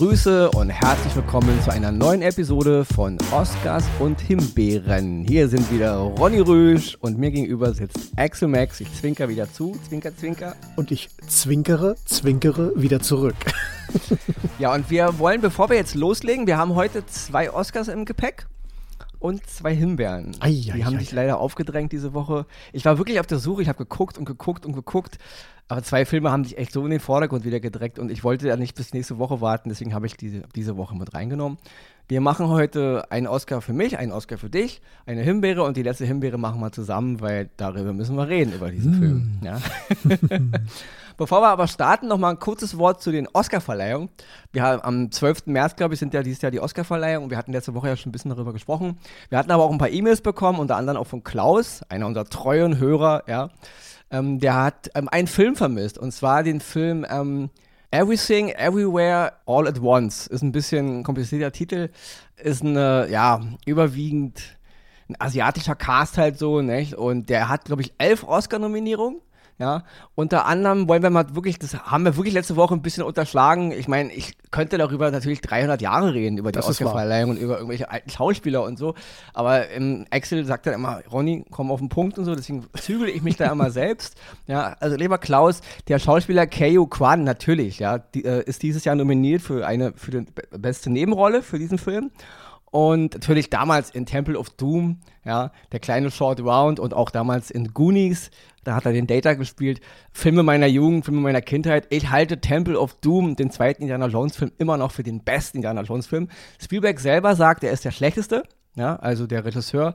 Grüße und herzlich willkommen zu einer neuen Episode von Oscars und Himbeeren. Hier sind wieder Ronny Rüsch und mir gegenüber sitzt Axel Max. Ich zwinker wieder zu, zwinker, zwinker. Und ich zwinkere, zwinkere wieder zurück. ja, und wir wollen, bevor wir jetzt loslegen, wir haben heute zwei Oscars im Gepäck und zwei Himbeeren. Ei, ei, die haben ei, sich leider aufgedrängt diese Woche. Ich war wirklich auf der Suche, ich habe geguckt und geguckt und geguckt. Aber zwei Filme haben sich echt so in den Vordergrund wieder gedreckt und ich wollte ja nicht bis nächste Woche warten, deswegen habe ich diese, diese Woche mit reingenommen. Wir machen heute einen Oscar für mich, einen Oscar für dich, eine Himbeere und die letzte Himbeere machen wir zusammen, weil darüber müssen wir reden, über diesen mm. Film. Ja. Bevor wir aber starten, noch mal ein kurzes Wort zu den Oscarverleihungen. Wir haben am 12. März, glaube ich, sind ja dieses Jahr die Oscarverleihungen. Wir hatten letzte Woche ja schon ein bisschen darüber gesprochen. Wir hatten aber auch ein paar E-Mails bekommen, unter anderem auch von Klaus, einer unserer treuen Hörer, ja. Ähm, der hat ähm, einen Film vermisst, und zwar den Film ähm, Everything, Everywhere, All at Once. Ist ein bisschen komplizierter Titel, ist eine, ja, überwiegend ein asiatischer Cast halt so, nicht? Und der hat, glaube ich, elf Oscar-Nominierungen. Ja, unter anderem wollen wir mal wirklich, das haben wir wirklich letzte Woche ein bisschen unterschlagen. Ich meine, ich könnte darüber natürlich 300 Jahre reden, über die Oscarverleihung und über irgendwelche alten Schauspieler und so. Aber im Excel sagt er immer, Ronny, komm auf den Punkt und so, deswegen zügele ich mich da immer selbst. Ja, also lieber Klaus, der Schauspieler Keiyu Kwan, natürlich, ja, die, äh, ist dieses Jahr nominiert für eine, für die beste Nebenrolle für diesen Film. Und natürlich damals in Temple of Doom, ja, der kleine Short Round und auch damals in Goonies, da hat er den Data gespielt. Filme meiner Jugend, Filme meiner Kindheit. Ich halte Temple of Doom, den zweiten Indiana Jones Film, immer noch für den besten Indiana Jones Film. Spielberg selber sagt, er ist der schlechteste, ja, also der Regisseur.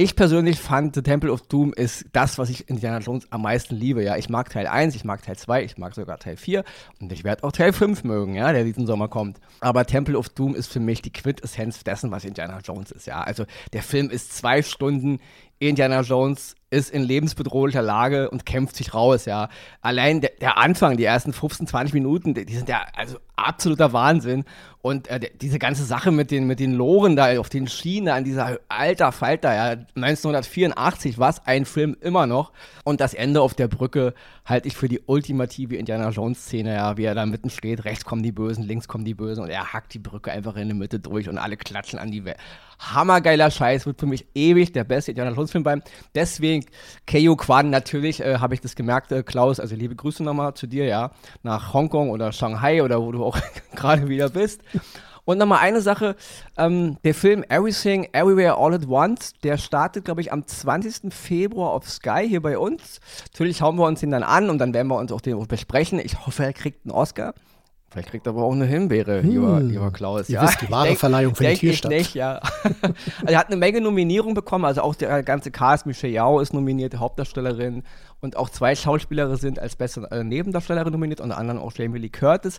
Ich persönlich fand The Temple of Doom ist das, was ich Indiana Jones am meisten liebe. Ja, ich mag Teil 1, ich mag Teil 2, ich mag sogar Teil 4 und ich werde auch Teil 5 mögen, ja, der diesen Sommer kommt. Aber Temple of Doom ist für mich die Quintessenz dessen, was Indiana Jones ist, ja. Also der Film ist zwei Stunden Indiana Jones ist in lebensbedrohlicher Lage und kämpft sich raus, ja. Allein der, der Anfang, die ersten 15, 20 Minuten, die, die sind ja also absoluter Wahnsinn. Und äh, diese ganze Sache mit den, mit den Loren da auf den Schienen, an dieser alter Falter, ja, 1984, was ein Film immer noch. Und das Ende auf der Brücke halte ich für die ultimative Indiana Jones-Szene, ja, wie er da mitten steht, rechts kommen die Bösen, links kommen die Bösen und er hackt die Brücke einfach in der Mitte durch und alle klatschen an die Welt. Hammergeiler Scheiß, wird für mich ewig der beste Indiana Jones-Film bleiben. Deswegen Keo Kwan, natürlich äh, habe ich das gemerkt, äh, Klaus, also liebe Grüße nochmal zu dir, ja, nach Hongkong oder Shanghai oder wo du auch gerade wieder bist. Und nochmal eine Sache, ähm, der Film Everything, Everywhere, All at Once, der startet, glaube ich, am 20. Februar auf Sky hier bei uns. Natürlich schauen wir uns den dann an und dann werden wir uns auch den besprechen. Ich hoffe, er kriegt einen Oscar. Vielleicht kriegt er aber auch eine Himbeere, hm. lieber, lieber Klaus. Ihr ja, wisst, die wahre denk, Verleihung findet hier statt. Nicht, ja. also er hat eine Menge Nominierungen bekommen, also auch der ganze Cast, Michelle Yao ist nominierte Hauptdarstellerin und auch zwei Schauspielerinnen sind als beste Nebendarstellerin nominiert, unter anderem auch Jamie Lee Curtis.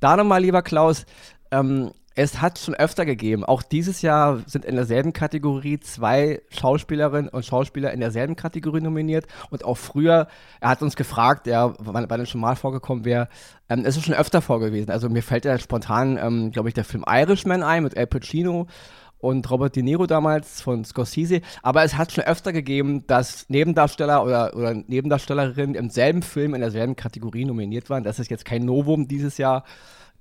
Da nochmal, lieber Klaus, ähm, es hat schon öfter gegeben. Auch dieses Jahr sind in derselben Kategorie zwei Schauspielerinnen und Schauspieler in derselben Kategorie nominiert. Und auch früher, er hat uns gefragt, ja, wann, wann schon mal vorgekommen wäre. Ähm, es ist schon öfter vorgewesen. Also mir fällt ja spontan, ähm, glaube ich, der Film Irishman ein mit Al Pacino und Robert De Niro damals von Scorsese. Aber es hat schon öfter gegeben, dass Nebendarsteller oder, oder Nebendarstellerinnen im selben Film in derselben Kategorie nominiert waren. Das ist jetzt kein Novum dieses Jahr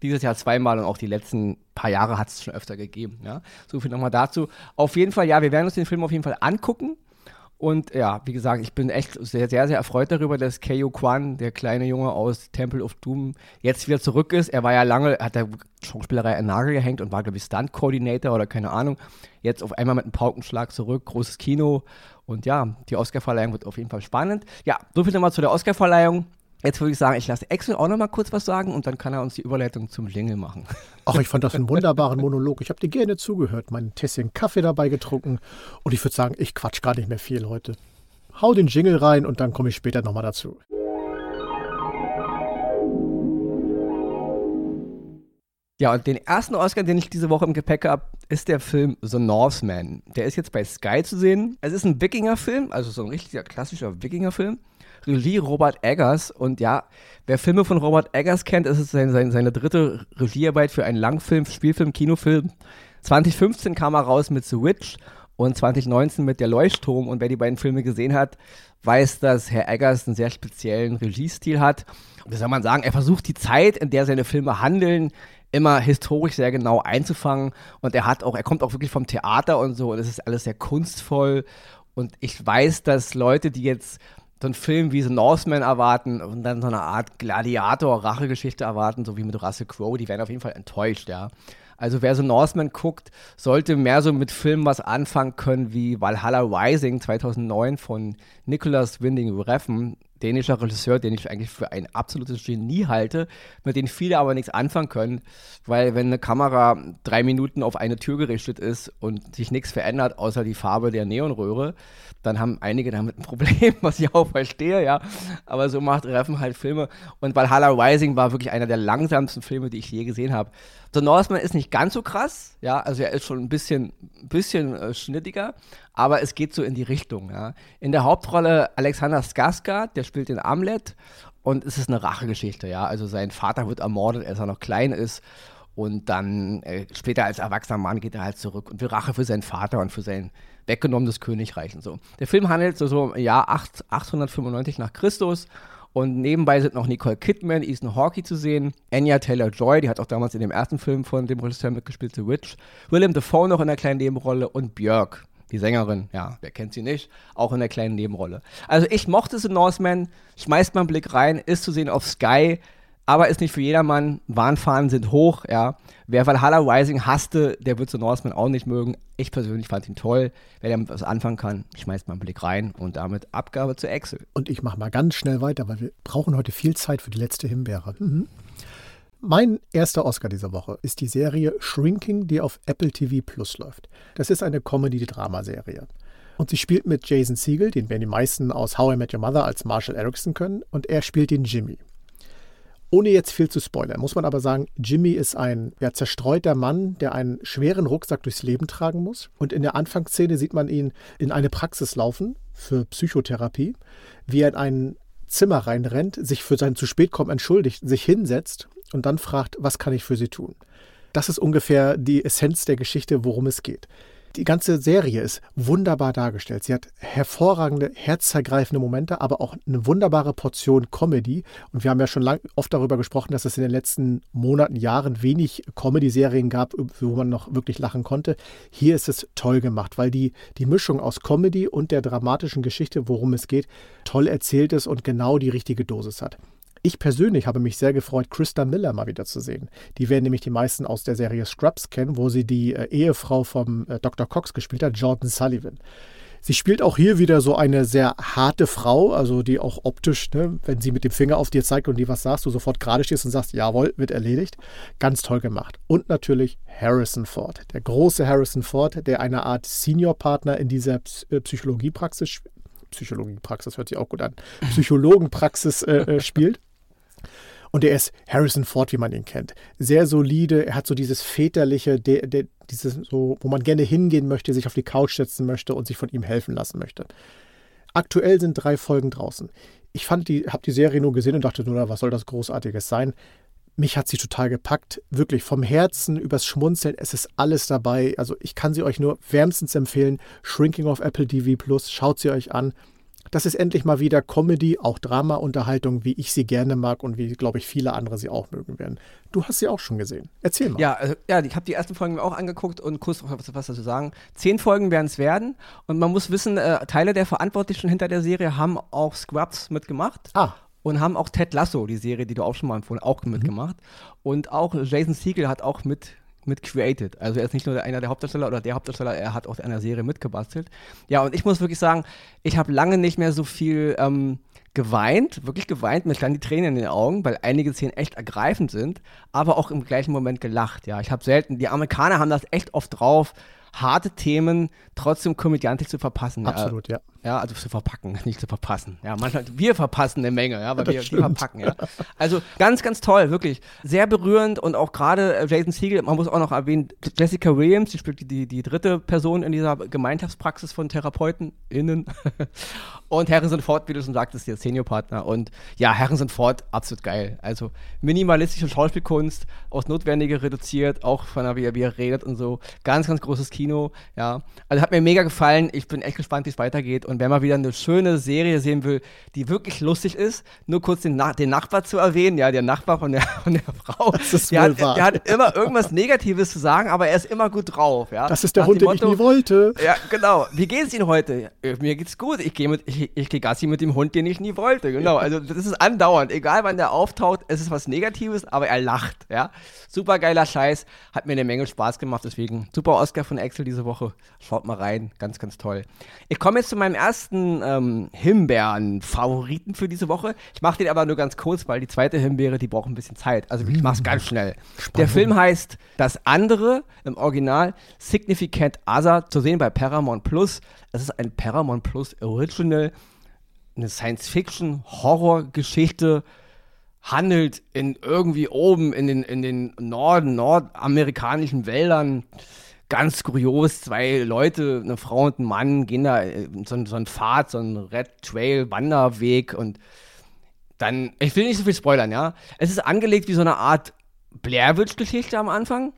dieses Jahr zweimal und auch die letzten paar Jahre hat es schon öfter gegeben. Ja? So viel nochmal dazu. Auf jeden Fall, ja, wir werden uns den Film auf jeden Fall angucken. Und ja, wie gesagt, ich bin echt sehr, sehr, sehr erfreut darüber, dass Keiyo Kwan, der kleine Junge aus Temple of Doom, jetzt wieder zurück ist. Er war ja lange, hat der Schauspielerei einen Nagel gehängt und war, glaube ich, Stunt-Coordinator oder keine Ahnung. Jetzt auf einmal mit einem Paukenschlag zurück, großes Kino. Und ja, die Oscarverleihung wird auf jeden Fall spannend. Ja, so viel nochmal zu der Oscarverleihung. Jetzt würde ich sagen, ich lasse Axel auch noch mal kurz was sagen und dann kann er uns die Überleitung zum Jingle machen. Ach, ich fand das einen wunderbaren Monolog. Ich habe dir gerne zugehört, mein Tässchen Kaffee dabei getrunken und ich würde sagen, ich quatsch gar nicht mehr viel heute. Hau den Jingle rein und dann komme ich später noch mal dazu. Ja, und den ersten Oscar, den ich diese Woche im Gepäck habe, ist der Film The Northman. Der ist jetzt bei Sky zu sehen. Es ist ein Wikinger-Film, also so ein richtiger klassischer Wikinger-Film. Regie Robert Eggers. Und ja, wer Filme von Robert Eggers kennt, ist es seine, seine, seine dritte Regiearbeit für einen Langfilm, Spielfilm, Kinofilm. 2015 kam er raus mit The Witch und 2019 mit Der Leuchtturm. Und wer die beiden Filme gesehen hat, weiß, dass Herr Eggers einen sehr speziellen Regiestil hat. Wie soll man sagen, er versucht die Zeit, in der seine Filme handeln, immer historisch sehr genau einzufangen. Und er hat auch, er kommt auch wirklich vom Theater und so und es ist alles sehr kunstvoll. Und ich weiß, dass Leute, die jetzt so einen Film wie The Northman erwarten und dann so eine Art Gladiator-Rachegeschichte erwarten, so wie mit Russell Crowe, die werden auf jeden Fall enttäuscht, ja. Also wer so Northman guckt, sollte mehr so mit Filmen was anfangen können wie Valhalla Rising 2009 von Nicholas Winding Refn, dänischer Regisseur, den ich eigentlich für ein absolutes Genie halte, mit dem viele aber nichts anfangen können, weil wenn eine Kamera drei Minuten auf eine Tür gerichtet ist und sich nichts verändert, außer die Farbe der Neonröhre, dann haben einige damit ein Problem, was ich auch verstehe, ja. Aber so macht Reffen halt Filme. Und Valhalla Rising war wirklich einer der langsamsten Filme, die ich je gesehen habe. The Northman ist nicht ganz so krass, ja, also er ist schon ein bisschen, bisschen äh, schnittiger, aber es geht so in die Richtung, ja. In der Hauptrolle Alexander Skarsgård, der spielt den Amlet und es ist eine Rachegeschichte, ja. Also sein Vater wird ermordet, als er noch klein ist und dann äh, später als erwachsener Mann geht er halt zurück und will Rache für seinen Vater und für sein weggenommenes Königreich und so. Der Film handelt so, so im Jahr 8, 895 nach Christus und nebenbei sind noch Nicole Kidman, Ethan Hawkey zu sehen, Anya Taylor-Joy, die hat auch damals in dem ersten Film von dem Regisseur mitgespielt, The Witch, Willem Dafoe noch in einer kleinen Nebenrolle und Björk, die Sängerin, ja, wer kennt sie nicht, auch in der kleinen Nebenrolle. Also ich mochte The Northman, schmeißt mal einen Blick rein, ist zu sehen auf Sky, aber ist nicht für jedermann. Warnfahnen sind hoch, ja. Wer Valhalla Rising hasste, der wird so Norseman auch nicht mögen. Ich persönlich fand ihn toll. Wer damit was anfangen kann, schmeißt mal einen Blick rein und damit Abgabe zu Excel. Und ich mache mal ganz schnell weiter, weil wir brauchen heute viel Zeit für die letzte Himbeere. Mhm. Mein erster Oscar dieser Woche ist die Serie Shrinking, die auf Apple TV Plus läuft. Das ist eine Comedy-Dramaserie. Und sie spielt mit Jason Siegel, den werden die meisten aus How I Met Your Mother als Marshall Erickson können, und er spielt den Jimmy. Ohne jetzt viel zu spoilern, muss man aber sagen, Jimmy ist ein ja, zerstreuter Mann, der einen schweren Rucksack durchs Leben tragen muss. Und in der Anfangsszene sieht man ihn in eine Praxis laufen für Psychotherapie, wie er in ein Zimmer reinrennt, sich für sein zu spät kommen entschuldigt, sich hinsetzt und dann fragt, was kann ich für Sie tun? Das ist ungefähr die Essenz der Geschichte, worum es geht. Die ganze Serie ist wunderbar dargestellt. Sie hat hervorragende, herzzergreifende Momente, aber auch eine wunderbare Portion Comedy. Und wir haben ja schon lang, oft darüber gesprochen, dass es in den letzten Monaten, Jahren wenig Comedy-Serien gab, wo man noch wirklich lachen konnte. Hier ist es toll gemacht, weil die, die Mischung aus Comedy und der dramatischen Geschichte, worum es geht, toll erzählt ist und genau die richtige Dosis hat. Ich persönlich habe mich sehr gefreut, Krista Miller mal wieder zu sehen. Die werden nämlich die meisten aus der Serie Scrubs kennen, wo sie die äh, Ehefrau vom äh, Dr. Cox gespielt hat, Jordan Sullivan. Sie spielt auch hier wieder so eine sehr harte Frau, also die auch optisch, ne, wenn sie mit dem Finger auf dir zeigt und dir was sagst, du sofort gerade stehst und sagst, jawohl, wird erledigt. Ganz toll gemacht. Und natürlich Harrison Ford, der große Harrison Ford, der eine Art Senior-Partner in dieser äh, Psychologiepraxis, Psychologiepraxis hört sich auch gut an, Psychologenpraxis äh, spielt. Und er ist Harrison Ford, wie man ihn kennt. Sehr solide. Er hat so dieses väterliche, der, der, dieses so, wo man gerne hingehen möchte, sich auf die Couch setzen möchte und sich von ihm helfen lassen möchte. Aktuell sind drei Folgen draußen. Ich fand die, habe die Serie nur gesehen und dachte nur, was soll das Großartiges sein? Mich hat sie total gepackt. Wirklich vom Herzen übers Schmunzeln. Es ist alles dabei. Also ich kann sie euch nur wärmstens empfehlen. Shrinking of Apple TV Plus. Schaut sie euch an. Das ist endlich mal wieder Comedy, auch Drama-Unterhaltung, wie ich sie gerne mag und wie, glaube ich, viele andere sie auch mögen werden. Du hast sie auch schon gesehen. Erzähl mal. Ja, also, ja ich habe die ersten Folgen mir auch angeguckt und kurz noch was, was dazu sagen. Zehn Folgen werden es werden und man muss wissen, äh, Teile der Verantwortlichen hinter der Serie haben auch Scrubs mitgemacht. Ah. Und haben auch Ted Lasso, die Serie, die du auch schon mal empfohlen, auch mitgemacht. Mhm. Und auch Jason Siegel hat auch mit mit created. Also er ist nicht nur einer der Hauptdarsteller oder der Hauptdarsteller, er hat auch an der Serie mitgebastelt. Ja, und ich muss wirklich sagen, ich habe lange nicht mehr so viel ähm, geweint, wirklich geweint, mir standen die Tränen in den Augen, weil einige Szenen echt ergreifend sind, aber auch im gleichen Moment gelacht. Ja, ich habe selten, die Amerikaner haben das echt oft drauf, harte Themen trotzdem komödiantisch zu verpassen. Absolut, ja. Ja, also zu verpacken, nicht zu verpassen. Ja, manchmal, wir verpassen eine Menge, ja, weil wir, wir verpacken, ja. Also ganz, ganz toll, wirklich. Sehr berührend und auch gerade äh, Jason Siegel, man muss auch noch erwähnen, Jessica Williams, die spielt die, die, dritte Person in dieser Gemeinschaftspraxis von Therapeuten innen. und Harrison Ford, wie du schon sagtest, der Seniorpartner. Und ja, Harrison Ford, absolut geil. Also minimalistische Schauspielkunst, aus Notwendige reduziert, auch von der, wie er, wie er redet und so. Ganz, ganz großes Kino, ja. Also hat mir mega gefallen. Ich bin echt gespannt, wie es weitergeht. Und wer mal wieder eine schöne Serie sehen will, die wirklich lustig ist, nur kurz den, Na den Nachbar zu erwähnen, ja, der Nachbar von der, von der Frau. Das ist der, hat, der hat immer irgendwas Negatives zu sagen, aber er ist immer gut drauf, ja. Das ist der Nach Hund, den Motto, ich nie wollte. Ja, genau. Wie geht es Ihnen heute? Mir geht's gut. Ich gehe ich, ich geh Gassi mit dem Hund, den ich nie wollte. Genau. Also das ist andauernd. Egal wann der auftaucht, es ist was Negatives, aber er lacht, ja. Super geiler Scheiß. Hat mir eine Menge Spaß gemacht, deswegen super Oscar von Excel diese Woche. Schaut mal rein. Ganz, ganz toll. Ich komme jetzt zu meinem ersten ähm, Himbeeren-Favoriten für diese Woche. Ich mache den aber nur ganz kurz, weil die zweite Himbeere, die braucht ein bisschen Zeit. Also ich mache es ganz schnell. Spannend. Der Film heißt Das andere im Original Significant Other, zu sehen bei Paramount Plus. Es ist ein Paramount Plus Original, eine Science-Fiction-Horror-Geschichte handelt in irgendwie oben in den, in den Norden, nordamerikanischen Wäldern ganz kurios, zwei Leute, eine Frau und ein Mann, gehen da äh, so, so einen Pfad, so einen Red Trail Wanderweg und dann, ich will nicht so viel spoilern, ja. Es ist angelegt wie so eine Art Blair Witch Geschichte am Anfang.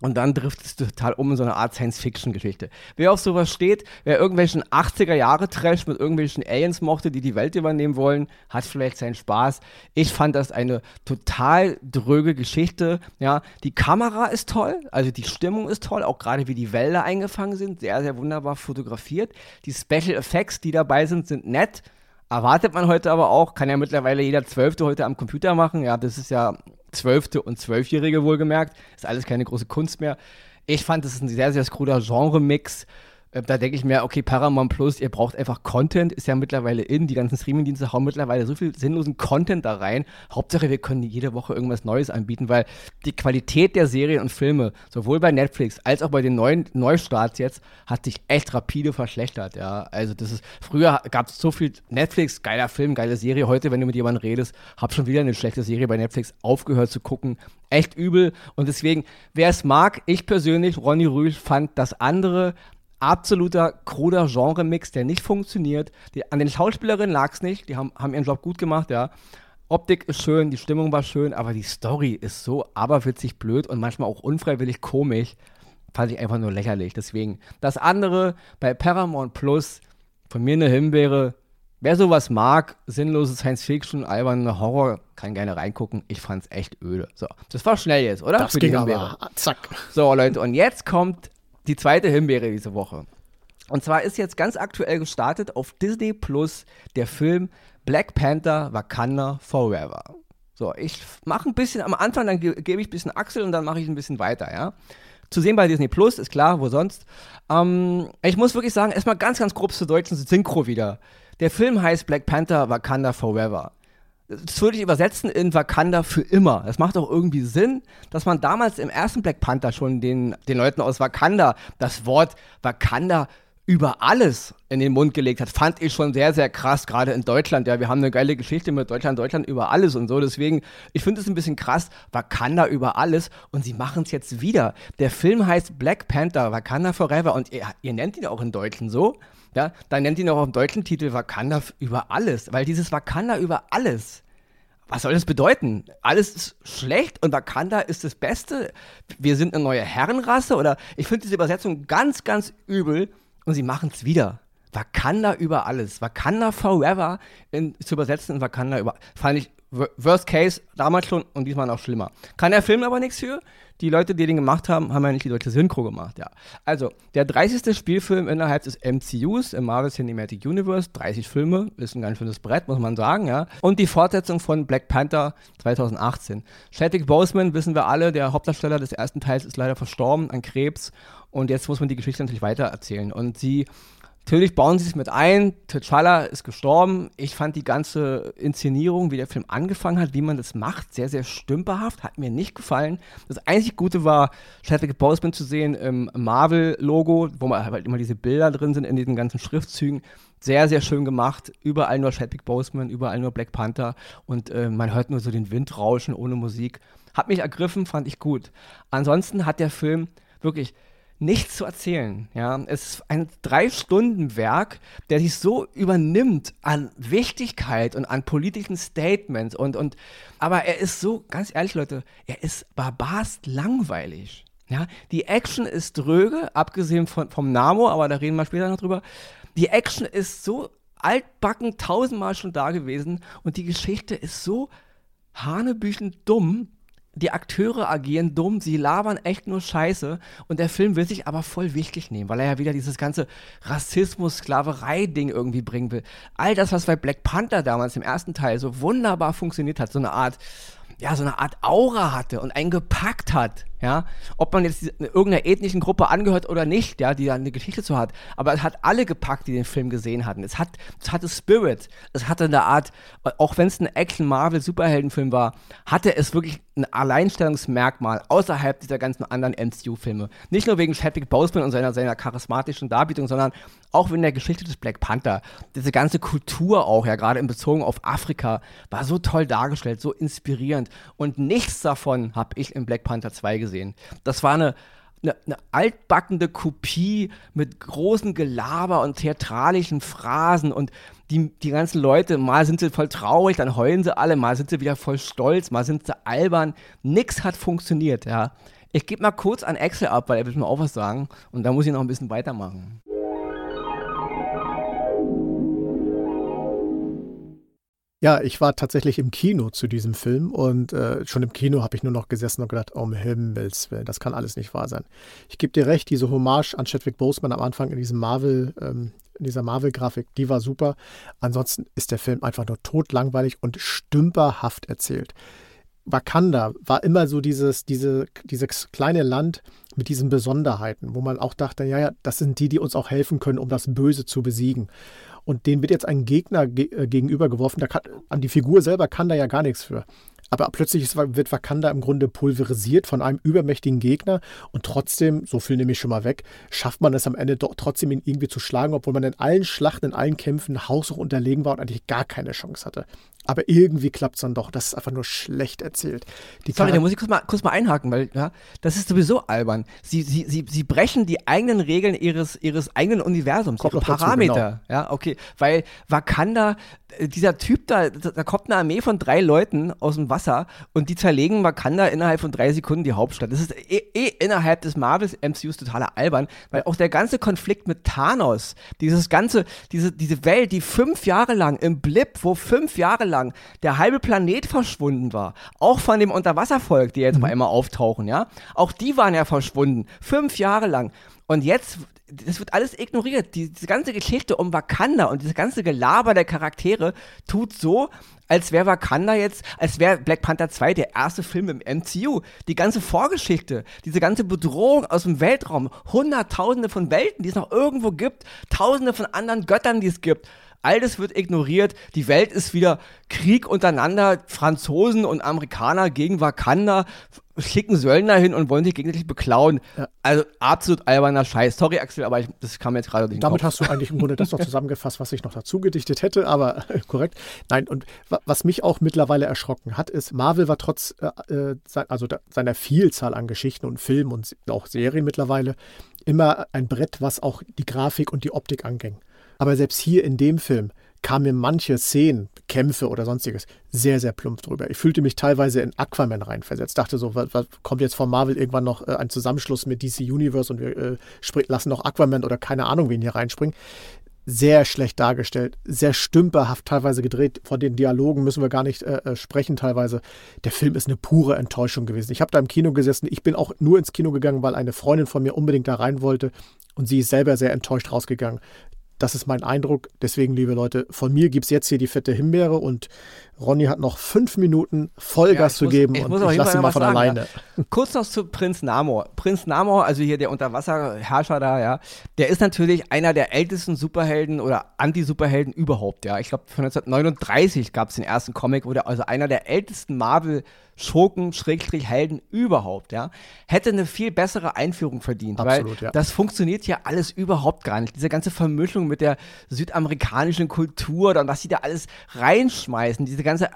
Und dann trifft es total um in so eine Art Science-Fiction-Geschichte. Wer auf sowas steht, wer irgendwelchen 80er-Jahre-Trash mit irgendwelchen Aliens mochte, die die Welt übernehmen wollen, hat vielleicht seinen Spaß. Ich fand das eine total dröge Geschichte. Ja, die Kamera ist toll, also die Stimmung ist toll, auch gerade wie die Wälder eingefangen sind, sehr, sehr wunderbar fotografiert. Die Special Effects, die dabei sind, sind nett. Erwartet man heute aber auch, kann ja mittlerweile jeder Zwölfte heute am Computer machen. Ja, das ist ja Zwölfte und Zwölfjährige wohlgemerkt. Ist alles keine große Kunst mehr. Ich fand, das ist ein sehr, sehr skruder Genre-Mix. Äh, da denke ich mir, okay, Paramount Plus, ihr braucht einfach Content, ist ja mittlerweile in. Die ganzen Streaming-Dienste hauen mittlerweile so viel sinnlosen Content da rein. Hauptsache, wir können jede Woche irgendwas Neues anbieten, weil die Qualität der Serien und Filme, sowohl bei Netflix als auch bei den neuen Neustarts jetzt, hat sich echt rapide verschlechtert, ja. Also das ist, früher gab es so viel Netflix, geiler Film, geile Serie. Heute, wenn du mit jemandem redest, hab schon wieder eine schlechte Serie bei Netflix aufgehört zu gucken. Echt übel. Und deswegen, wer es mag, ich persönlich, Ronny Rühl, fand das andere absoluter kruder Genre-Mix, der nicht funktioniert. Die, an den Schauspielerinnen lag es nicht, die haben, haben ihren Job gut gemacht, ja. Optik ist schön, die Stimmung war schön, aber die Story ist so aberwitzig blöd und manchmal auch unfreiwillig komisch. Fand ich einfach nur lächerlich. Deswegen, das andere bei Paramount Plus, von mir eine Himbeere. Wer sowas mag, sinnlose Science-Fiction, alberne Horror, kann gerne reingucken. Ich fand's echt öde. So, das war schnell jetzt, oder? Das Für ging aber. Zack. So, Leute, und jetzt kommt die zweite Himbeere diese Woche. Und zwar ist jetzt ganz aktuell gestartet auf Disney Plus der Film Black Panther Wakanda Forever. So, ich mache ein bisschen am Anfang, dann ge gebe ich ein bisschen Axel und dann mache ich ein bisschen weiter, ja. Zu sehen bei Disney Plus, ist klar, wo sonst. Ähm, ich muss wirklich sagen, erstmal ganz, ganz grob zur deutschen Synchro wieder. Der Film heißt Black Panther Wakanda Forever das würde ich übersetzen in Wakanda für immer. Das macht auch irgendwie Sinn, dass man damals im ersten Black Panther schon den, den Leuten aus Wakanda das Wort Wakanda über alles in den Mund gelegt hat, fand ich schon sehr, sehr krass, gerade in Deutschland. Ja, wir haben eine geile Geschichte mit Deutschland, Deutschland über alles und so. Deswegen, ich finde es ein bisschen krass, Wakanda über alles und sie machen es jetzt wieder. Der Film heißt Black Panther, Wakanda Forever und ihr, ihr nennt ihn auch in Deutschen so. Ja, dann nennt ihn auch dem deutschen Titel Wakanda über alles, weil dieses Wakanda über alles, was soll das bedeuten? Alles ist schlecht und Wakanda ist das Beste? Wir sind eine neue Herrenrasse? Oder ich finde diese Übersetzung ganz, ganz übel und sie machen es wieder. Wakanda über alles. Wakanda forever in, zu übersetzen in Wakanda über. Fand ich Worst Case damals schon und diesmal noch schlimmer. Kann der Film aber nichts für. Die Leute, die den gemacht haben, haben ja nicht die deutsche Synchro gemacht, ja. Also, der 30. Spielfilm innerhalb des MCUs im Marvel Cinematic Universe, 30 Filme, ist ein ganz schönes Brett, muss man sagen, ja. Und die Fortsetzung von Black Panther 2018. Chadwick Boseman, wissen wir alle, der Hauptdarsteller des ersten Teils ist leider verstorben an Krebs und jetzt muss man die Geschichte natürlich weitererzählen. Und sie Natürlich bauen sie es mit ein. T'Challa ist gestorben. Ich fand die ganze Inszenierung, wie der Film angefangen hat, wie man das macht, sehr, sehr stümperhaft. Hat mir nicht gefallen. Das einzig Gute war, Chadwick Boseman zu sehen im Marvel-Logo, wo halt immer diese Bilder drin sind in diesen ganzen Schriftzügen. Sehr, sehr schön gemacht. Überall nur Chadwick Boseman, überall nur Black Panther. Und äh, man hört nur so den Wind rauschen ohne Musik. Hat mich ergriffen, fand ich gut. Ansonsten hat der Film wirklich nichts zu erzählen. Ja, es ist ein Drei-Stunden-Werk, der sich so übernimmt an Wichtigkeit und an politischen Statements und, und, aber er ist so, ganz ehrlich, Leute, er ist barbarst langweilig. Ja, die Action ist dröge, abgesehen von, vom Namo, aber da reden wir später noch drüber. Die Action ist so altbacken tausendmal schon da gewesen und die Geschichte ist so hanebüchen dumm. Die Akteure agieren dumm, sie labern echt nur Scheiße und der Film will sich aber voll wichtig nehmen, weil er ja wieder dieses ganze Rassismus, Sklaverei-Ding irgendwie bringen will. All das, was bei Black Panther damals im ersten Teil so wunderbar funktioniert hat, so eine Art, ja, so eine Art Aura hatte und einen gepackt hat, ja, ob man jetzt irgendeiner ethnischen Gruppe angehört oder nicht, ja, die da eine Geschichte zu hat, aber es hat alle gepackt, die den Film gesehen hatten. Es hat, es hatte Spirit, es hatte eine Art, auch wenn es ein Action-Marvel-Superheldenfilm war, hatte es wirklich ein Alleinstellungsmerkmal außerhalb dieser ganzen anderen MCU-Filme. Nicht nur wegen Chadwick Boseman und seiner, seiner charismatischen Darbietung, sondern auch wegen der Geschichte des Black Panther. Diese ganze Kultur auch, ja, gerade in Bezug auf Afrika, war so toll dargestellt, so inspirierend. Und nichts davon habe ich in Black Panther 2 gesehen gesehen. Das war eine, eine, eine, altbackende Kopie mit großen Gelaber und theatralischen Phrasen und die, die ganzen Leute, mal sind sie voll traurig, dann heulen sie alle, mal sind sie wieder voll stolz, mal sind sie albern. Nix hat funktioniert, ja. Ich gebe mal kurz an Excel ab, weil er will mir auch was sagen und da muss ich noch ein bisschen weitermachen. Ja, ich war tatsächlich im Kino zu diesem Film und äh, schon im Kino habe ich nur noch gesessen und gedacht, um Himmels Willen, das kann alles nicht wahr sein. Ich gebe dir recht, diese Hommage an Chadwick Boseman am Anfang in diesem Marvel, ähm, in dieser Marvel-Grafik, die war super. Ansonsten ist der Film einfach nur totlangweilig und stümperhaft erzählt. Wakanda war immer so dieses, diese, dieses kleine Land mit diesen Besonderheiten, wo man auch dachte, ja, ja, das sind die, die uns auch helfen können, um das Böse zu besiegen. Und denen wird jetzt ein Gegner ge äh, gegenübergeworfen. An die Figur selber kann da ja gar nichts für. Aber plötzlich ist, wird Wakanda im Grunde pulverisiert von einem übermächtigen Gegner und trotzdem, so viel nehme ich schon mal weg, schafft man es am Ende doch trotzdem ihn irgendwie zu schlagen, obwohl man in allen Schlachten, in allen Kämpfen haushoch unterlegen war und eigentlich gar keine Chance hatte. Aber irgendwie klappt es dann doch. Das ist einfach nur schlecht erzählt. Die Sorry, da muss ich kurz mal, kurz mal einhaken, weil ja, das ist sowieso albern. Sie, sie, sie, sie brechen die eigenen Regeln ihres, ihres eigenen Universums, ihre Parameter. Dazu, genau. Ja, okay. Weil Wakanda, äh, dieser Typ da, da kommt eine Armee von drei Leuten aus dem Wasser und die zerlegen Wakanda innerhalb von drei Sekunden die Hauptstadt. Das ist eh, eh innerhalb des Marvels MCUs totaler albern, weil auch der ganze Konflikt mit Thanos, dieses ganze, diese, diese Welt, die fünf Jahre lang im Blip, wo fünf Jahre lang der halbe Planet verschwunden war, auch von dem Unterwasservolk, die jetzt mhm. mal immer auftauchen, ja, auch die waren ja verschwunden, fünf Jahre lang. Und jetzt das wird alles ignoriert. Die, diese ganze Geschichte um Wakanda und dieses ganze Gelaber der Charaktere tut so, als wäre Wakanda jetzt, als wäre Black Panther 2 der erste Film im MCU. Die ganze Vorgeschichte, diese ganze Bedrohung aus dem Weltraum, Hunderttausende von Welten, die es noch irgendwo gibt, Tausende von anderen Göttern, die es gibt. All das wird ignoriert. Die Welt ist wieder Krieg untereinander. Franzosen und Amerikaner gegen Wakanda schicken Söldner hin und wollen sich gegenseitig beklauen. Ja. Also absolut alberner Scheiß. Sorry, Axel, aber ich, das kam jetzt gerade nicht. Damit Kopf. hast du eigentlich im Grunde das noch zusammengefasst, was ich noch dazu gedichtet hätte, aber korrekt. Nein, und was mich auch mittlerweile erschrocken hat, ist, Marvel war trotz äh, äh also seiner Vielzahl an Geschichten und Filmen und auch Serien mittlerweile immer ein Brett, was auch die Grafik und die Optik anging. Aber selbst hier in dem Film kamen mir manche Szenen, Kämpfe oder sonstiges sehr, sehr plump drüber. Ich fühlte mich teilweise in Aquaman reinversetzt. Dachte so, was, was kommt jetzt von Marvel irgendwann noch äh, ein Zusammenschluss mit DC Universe und wir äh, lassen noch Aquaman oder keine Ahnung wen hier reinspringen. Sehr schlecht dargestellt, sehr stümperhaft teilweise gedreht. Von den Dialogen müssen wir gar nicht äh, äh sprechen teilweise. Der Film ist eine pure Enttäuschung gewesen. Ich habe da im Kino gesessen. Ich bin auch nur ins Kino gegangen, weil eine Freundin von mir unbedingt da rein wollte. Und sie ist selber sehr enttäuscht rausgegangen. Das ist mein Eindruck. Deswegen, liebe Leute, von mir gibt es jetzt hier die fette Himbeere und Ronny hat noch fünf Minuten Vollgas ja, zu muss, geben ich und ich lasse ihn mal von sagen, alleine. Ja. Kurz noch zu Prinz Namor. Prinz Namor, also hier der Unterwasserherrscher da, ja, der ist natürlich einer der ältesten Superhelden oder Anti-Superhelden überhaupt, ja. Ich glaube, von 1939 gab es den ersten Comic, wo der also einer der ältesten Marvel- Schurken, Schrägstrich, Helden überhaupt, ja, hätte eine viel bessere Einführung verdient. Absolut, weil ja. das funktioniert ja alles überhaupt gar nicht. Diese ganze Vermischung mit der südamerikanischen Kultur und was sie da alles reinschmeißen, diese ganze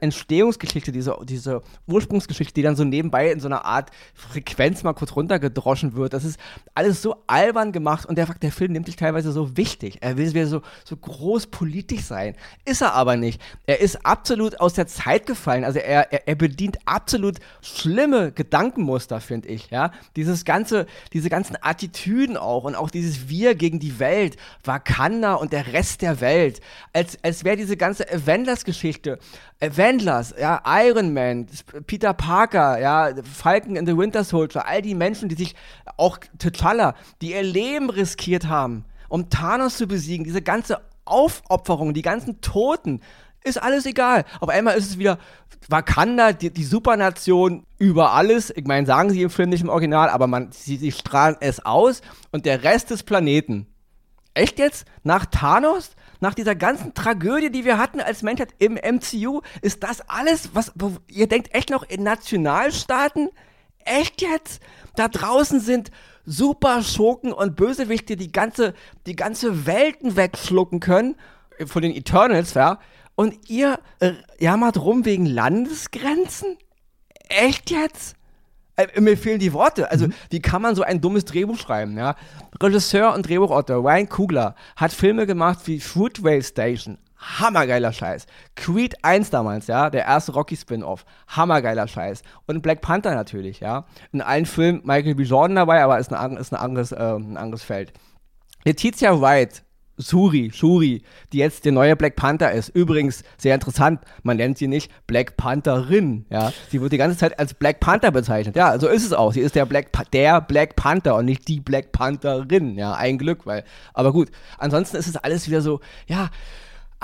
Entstehungsgeschichte, diese, diese Ursprungsgeschichte, die dann so nebenbei in so einer Art Frequenz mal kurz runtergedroschen wird, das ist alles so albern gemacht und der, der Film nimmt sich teilweise so wichtig. Er will wieder so, so groß politisch sein. Ist er aber nicht. Er ist absolut aus der Zeit gefallen. Also er, er, er bedient absolut schlimme Gedankenmuster, finde ich. Ja? Dieses ganze, diese ganzen Attitüden auch und auch dieses Wir gegen die Welt, Wakanda und der Rest der Welt. Als, als wäre diese ganze Avengers-Geschichte, Avengers, ja, Iron Man, Peter Parker, ja, Falcon in the Winter Soldier, all die Menschen, die sich, auch T'Challa, die ihr Leben riskiert haben, um Thanos zu besiegen, diese ganze Aufopferung, die ganzen Toten, ist alles egal. Auf einmal ist es wieder Wakanda, die, die Supernation über alles. Ich meine, sagen sie im Film nicht im Original, aber man, sie, sie strahlen es aus und der Rest des Planeten. Echt jetzt? Nach Thanos? Nach dieser ganzen Tragödie, die wir hatten als Menschheit im MCU, ist das alles, was ihr denkt echt noch in Nationalstaaten? Echt jetzt? Da draußen sind super Schurken und Bösewichte, die ganze, die ganze Welten wegschlucken können. Von den Eternals, ja. Und ihr äh, jammert rum wegen Landesgrenzen? Echt jetzt? Äh, mir fehlen die Worte. Also, mhm. wie kann man so ein dummes Drehbuch schreiben? Ja? Regisseur und Drehbuchautor Ryan Kugler hat Filme gemacht wie Fruitvale Station. Hammergeiler Scheiß. Creed 1 damals, ja, der erste Rocky-Spin-Off. Hammergeiler Scheiß. Und Black Panther natürlich, ja. In allen Filmen Michael B. Jordan dabei, aber ist, ein, ist ein, anderes, äh, ein anderes Feld. Letizia Wright Suri, Shuri, die jetzt der neue Black Panther ist. Übrigens, sehr interessant, man nennt sie nicht Black Pantherin, ja. Sie wird die ganze Zeit als Black Panther bezeichnet. Ja, so ist es auch. Sie ist der Black, der Black Panther und nicht die Black Pantherin, ja. Ein Glück, weil, aber gut. Ansonsten ist es alles wieder so, ja,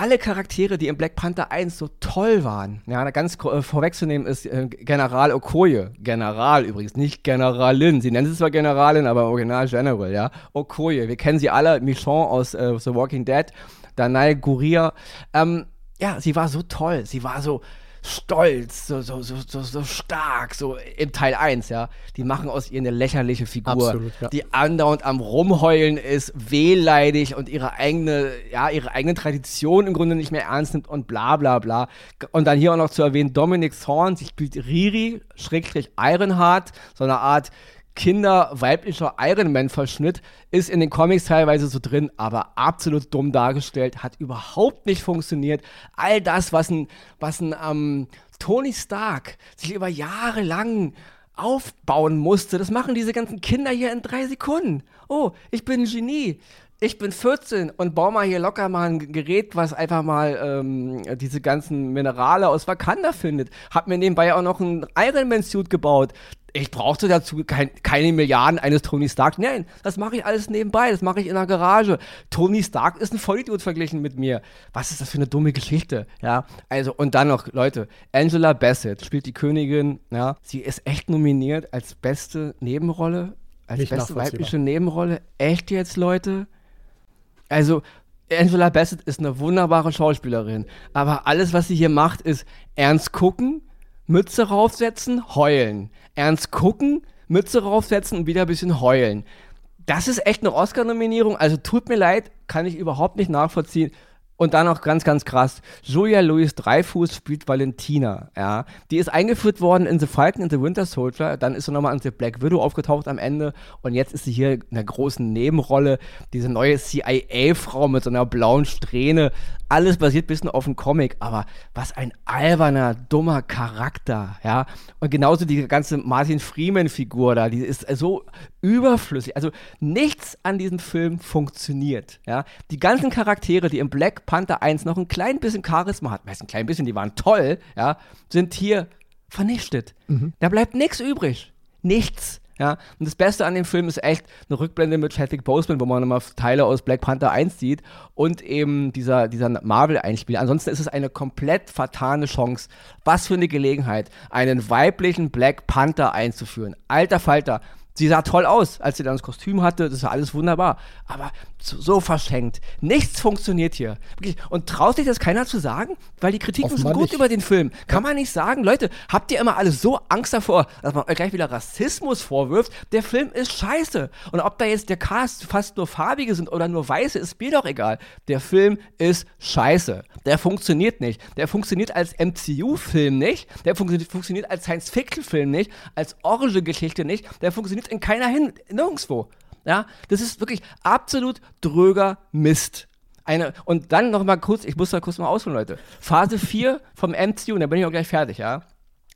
alle Charaktere, die in Black Panther 1 so toll waren, ja, ganz äh, vorwegzunehmen ist äh, General Okoye. General übrigens, nicht Generalin. Sie nennen sie zwar Generalin, aber Original General, ja. Okoye, wir kennen sie alle, Michonne aus äh, The Walking Dead, Danai Guria. Ähm, ja, sie war so toll, sie war so, stolz, so, so, so, so, stark, so im Teil 1, ja. Die machen aus ihr eine lächerliche Figur, Absolut, ja. die andauernd am Rumheulen ist, wehleidig und ihre eigene, ja, ihre eigene Tradition im Grunde nicht mehr ernst nimmt und bla bla bla. Und dann hier auch noch zu erwähnen, Dominic Thorne, sie spielt Riri, Schrägstrich Ironheart, so eine Art Kinder-weiblicher Ironman-Verschnitt ist in den Comics teilweise so drin, aber absolut dumm dargestellt, hat überhaupt nicht funktioniert. All das, was ein, was ein ähm, Tony Stark sich über Jahre lang aufbauen musste, das machen diese ganzen Kinder hier in drei Sekunden. Oh, ich bin ein Genie ich bin 14 und baue mal hier locker mal ein Gerät, was einfach mal ähm, diese ganzen Minerale aus Wakanda findet. Hab mir nebenbei auch noch ein Ironman-Suit gebaut. Ich brauchte dazu kein, keine Milliarden eines Tony Stark. Nein, das mache ich alles nebenbei. Das mache ich in der Garage. Tony Stark ist ein Vollidiot verglichen mit mir. Was ist das für eine dumme Geschichte? Ja, also und dann noch, Leute, Angela Bassett spielt die Königin. Ja, sie ist echt nominiert als beste Nebenrolle, als Nicht beste weibliche Nebenrolle. Echt jetzt, Leute? Also, Angela Bassett ist eine wunderbare Schauspielerin, aber alles, was sie hier macht, ist ernst gucken, Mütze raufsetzen, heulen. Ernst gucken, Mütze raufsetzen und wieder ein bisschen heulen. Das ist echt eine Oscar-Nominierung. Also tut mir leid, kann ich überhaupt nicht nachvollziehen. Und dann auch ganz, ganz krass, Julia Louis Dreyfus spielt Valentina, ja. Die ist eingeführt worden in The Falcon and the Winter Soldier, dann ist sie nochmal in The Black Widow aufgetaucht am Ende und jetzt ist sie hier in einer großen Nebenrolle, diese neue CIA-Frau mit so einer blauen Strähne. Alles basiert ein bisschen auf dem Comic, aber was ein alberner, dummer Charakter, ja. Und genauso die ganze Martin Freeman-Figur da, die ist so überflüssig. Also nichts an diesem Film funktioniert, ja. Die ganzen Charaktere, die im Black Panther 1 noch ein klein bisschen Charisma hat, weiß ein klein bisschen, die waren toll, ja, sind hier vernichtet. Mhm. Da bleibt nichts übrig. Nichts. Ja, und das Beste an dem Film ist echt eine Rückblende mit Chadwick Boseman, wo man immer Teile aus Black Panther 1 sieht und eben dieser, dieser Marvel-Einspiel. Ansonsten ist es eine komplett vertane Chance. Was für eine Gelegenheit, einen weiblichen Black Panther einzuführen. Alter Falter, Sie sah toll aus, als sie dann das Kostüm hatte, das war alles wunderbar. Aber so, verschenkt. Nichts funktioniert hier. Und traut sich das keiner zu sagen? Weil die Kritiken sind gut nicht. über den Film. Kann ja. man nicht sagen, Leute, habt ihr immer alle so Angst davor, dass man euch gleich wieder Rassismus vorwirft? Der Film ist scheiße. Und ob da jetzt der Cast fast nur farbige sind oder nur weiße, ist mir doch egal. Der Film ist scheiße. Der funktioniert nicht. Der funktioniert als MCU-Film nicht. Der funktioniert, funktioniert als Science-Fiction-Film nicht. Als Orange-Geschichte nicht. Der funktioniert in keiner hin, nirgendwo. Ja, das ist wirklich absolut dröger Mist. Eine, und dann noch mal kurz, ich muss da kurz mal ausholen, Leute. Phase 4 vom MCU, und da bin ich auch gleich fertig, ja.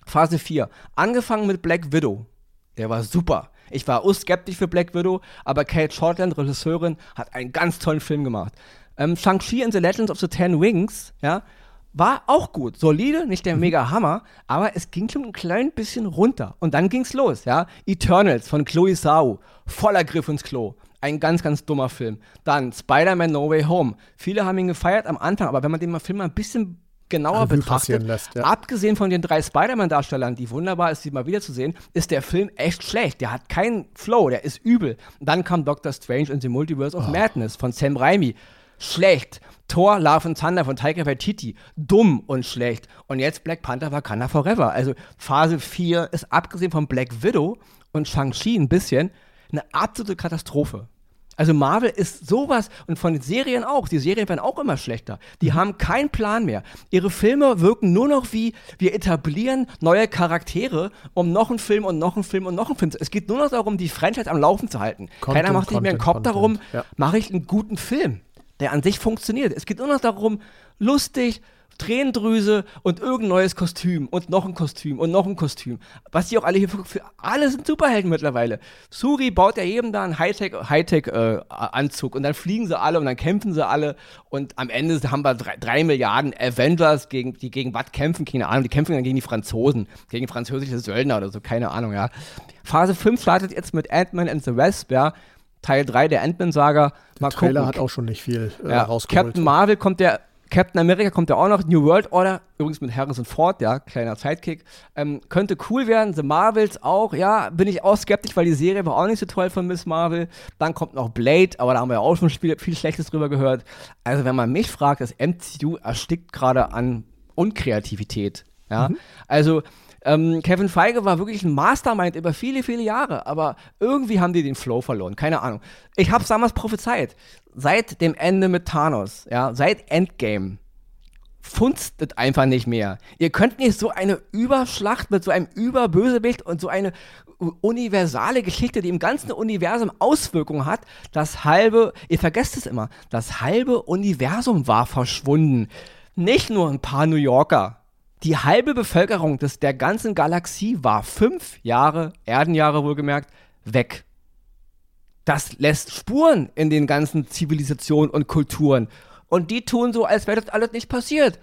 Phase 4. Angefangen mit Black Widow. Der war super. Ich war skeptisch für Black Widow, aber Kate Shortland, Regisseurin, hat einen ganz tollen Film gemacht. Ähm, Shang-Chi and the Legends of the Ten Wings, ja, war auch gut. Solide, nicht der mhm. mega Hammer, aber es ging schon ein klein bisschen runter. Und dann ging's los, ja. Eternals von Chloe Zhao, voller Griff ins Klo. Ein ganz, ganz dummer Film. Dann Spider-Man No Way Home. Viele haben ihn gefeiert am Anfang, aber wenn man den Film mal ein bisschen genauer Revue betrachtet, lässt, ja. abgesehen von den drei Spider-Man-Darstellern, die wunderbar ist, sie mal wiederzusehen, ist der Film echt schlecht. Der hat keinen Flow, der ist übel. Und dann kam Doctor Strange in the Multiverse of oh. Madness von Sam Raimi. Schlecht. Thor, Love and Thunder von Taika Waititi, dumm und schlecht. Und jetzt Black Panther Wakanda Forever. Also Phase 4 ist abgesehen von Black Widow und Shang-Chi ein bisschen eine absolute Katastrophe. Also Marvel ist sowas und von den Serien auch. Die Serien werden auch immer schlechter. Die haben keinen Plan mehr. Ihre Filme wirken nur noch wie wir etablieren neue Charaktere, um noch einen Film und noch einen Film und noch einen Film zu. Es geht nur noch darum, die Franchise am Laufen zu halten. Content, Keiner macht sich mehr einen Kopf Content, darum, ja. mache ich einen guten Film der an sich funktioniert. Es geht nur noch darum, lustig, Tränendrüse und irgendein neues Kostüm und noch ein Kostüm und noch ein Kostüm. Was die auch alle hier für, für alle sind Superhelden mittlerweile. Suri baut ja jedem da einen Hightech-Anzug Hightech, äh, und dann fliegen sie alle und dann kämpfen sie alle und am Ende haben wir drei, drei Milliarden Avengers, gegen, die gegen was kämpfen, keine Ahnung, die kämpfen dann gegen die Franzosen, gegen französische Söldner oder so, keine Ahnung, ja. Phase 5 startet jetzt mit Ant-Man and the Wasp, ja. Teil 3 der Ant-Man-Saga. Der Trailer gucken. hat auch schon nicht viel äh, ja, rausgeholt. Captain Marvel kommt der, Captain America kommt ja auch noch, New World Order, übrigens mit Harrison Ford, ja, kleiner Sidekick. Ähm, könnte cool werden, The Marvels auch, ja, bin ich auch skeptisch, weil die Serie war auch nicht so toll von Miss Marvel. Dann kommt noch Blade, aber da haben wir ja auch schon viel, viel Schlechtes drüber gehört. Also, wenn man mich fragt, das MCU erstickt gerade an Unkreativität, ja. Mhm. Also, ähm, Kevin Feige war wirklich ein Mastermind über viele, viele Jahre, aber irgendwie haben die den Flow verloren. Keine Ahnung. Ich hab's damals prophezeit. Seit dem Ende mit Thanos, ja, seit Endgame, funstet einfach nicht mehr. Ihr könnt nicht so eine Überschlacht mit so einem Überbösewicht und so eine universale Geschichte, die im ganzen Universum Auswirkungen hat, das halbe, ihr vergesst es immer, das halbe Universum war verschwunden. Nicht nur ein paar New Yorker, die halbe Bevölkerung des, der ganzen Galaxie war fünf Jahre, Erdenjahre wohlgemerkt, weg. Das lässt Spuren in den ganzen Zivilisationen und Kulturen. Und die tun so, als wäre das alles nicht passiert.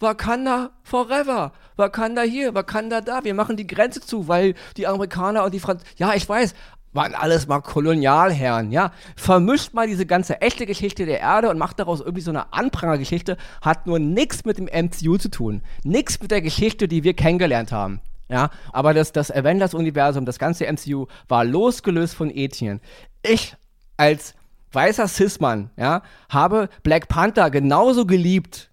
Wakanda forever. Wakanda hier, Wakanda da. Wir machen die Grenze zu, weil die Amerikaner und die Franzosen. Ja, ich weiß, waren alles mal Kolonialherren, ja. Vermischt mal diese ganze echte Geschichte der Erde und macht daraus irgendwie so eine Anprangergeschichte, hat nur nichts mit dem MCU zu tun. Nichts mit der Geschichte, die wir kennengelernt haben. Ja, aber das, das Avengers-Universum, das ganze MCU war losgelöst von Ethien. Ich als weißer Cis-Mann, ja, habe Black Panther genauso geliebt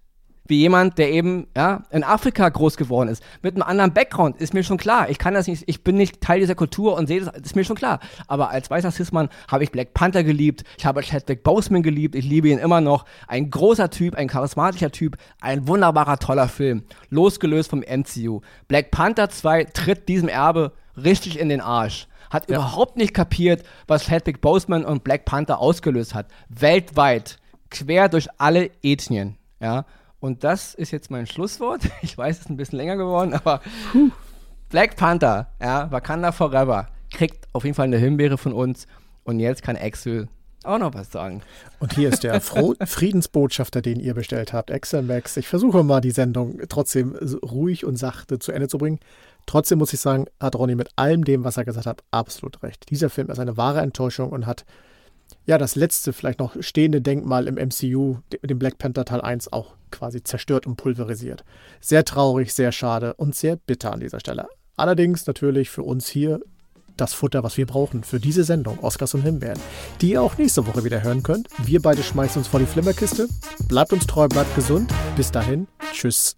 wie jemand, der eben ja, in Afrika groß geworden ist. Mit einem anderen Background ist mir schon klar. Ich kann das nicht, ich bin nicht Teil dieser Kultur und sehe das, ist mir schon klar. Aber als weißer Cis-Mann habe ich Black Panther geliebt, ich habe Chadwick Boseman geliebt, ich liebe ihn immer noch. Ein großer Typ, ein charismatischer Typ, ein wunderbarer, toller Film. Losgelöst vom MCU. Black Panther 2 tritt diesem Erbe richtig in den Arsch hat ja. überhaupt nicht kapiert, was Chadwick Boseman und Black Panther ausgelöst hat. Weltweit, quer durch alle Ethnien. Ja, und das ist jetzt mein Schlusswort. Ich weiß, es ist ein bisschen länger geworden, aber Puh. Black Panther, ja, Wakanda Forever, kriegt auf jeden Fall eine Himbeere von uns. Und jetzt kann Axel auch noch was sagen. Und hier ist der Fro Friedensbotschafter, den ihr bestellt habt, Axel Max. Ich versuche mal die Sendung trotzdem ruhig und sachte zu Ende zu bringen. Trotzdem muss ich sagen, hat Ronny mit allem dem, was er gesagt hat, absolut recht. Dieser Film ist eine wahre Enttäuschung und hat ja, das letzte, vielleicht noch stehende Denkmal im MCU, dem Black Panther Teil 1, auch quasi zerstört und pulverisiert. Sehr traurig, sehr schade und sehr bitter an dieser Stelle. Allerdings natürlich für uns hier das Futter, was wir brauchen für diese Sendung, Oscars und Himbeeren, die ihr auch nächste Woche wieder hören könnt. Wir beide schmeißen uns vor die Flimmerkiste. Bleibt uns treu, bleibt gesund. Bis dahin, tschüss.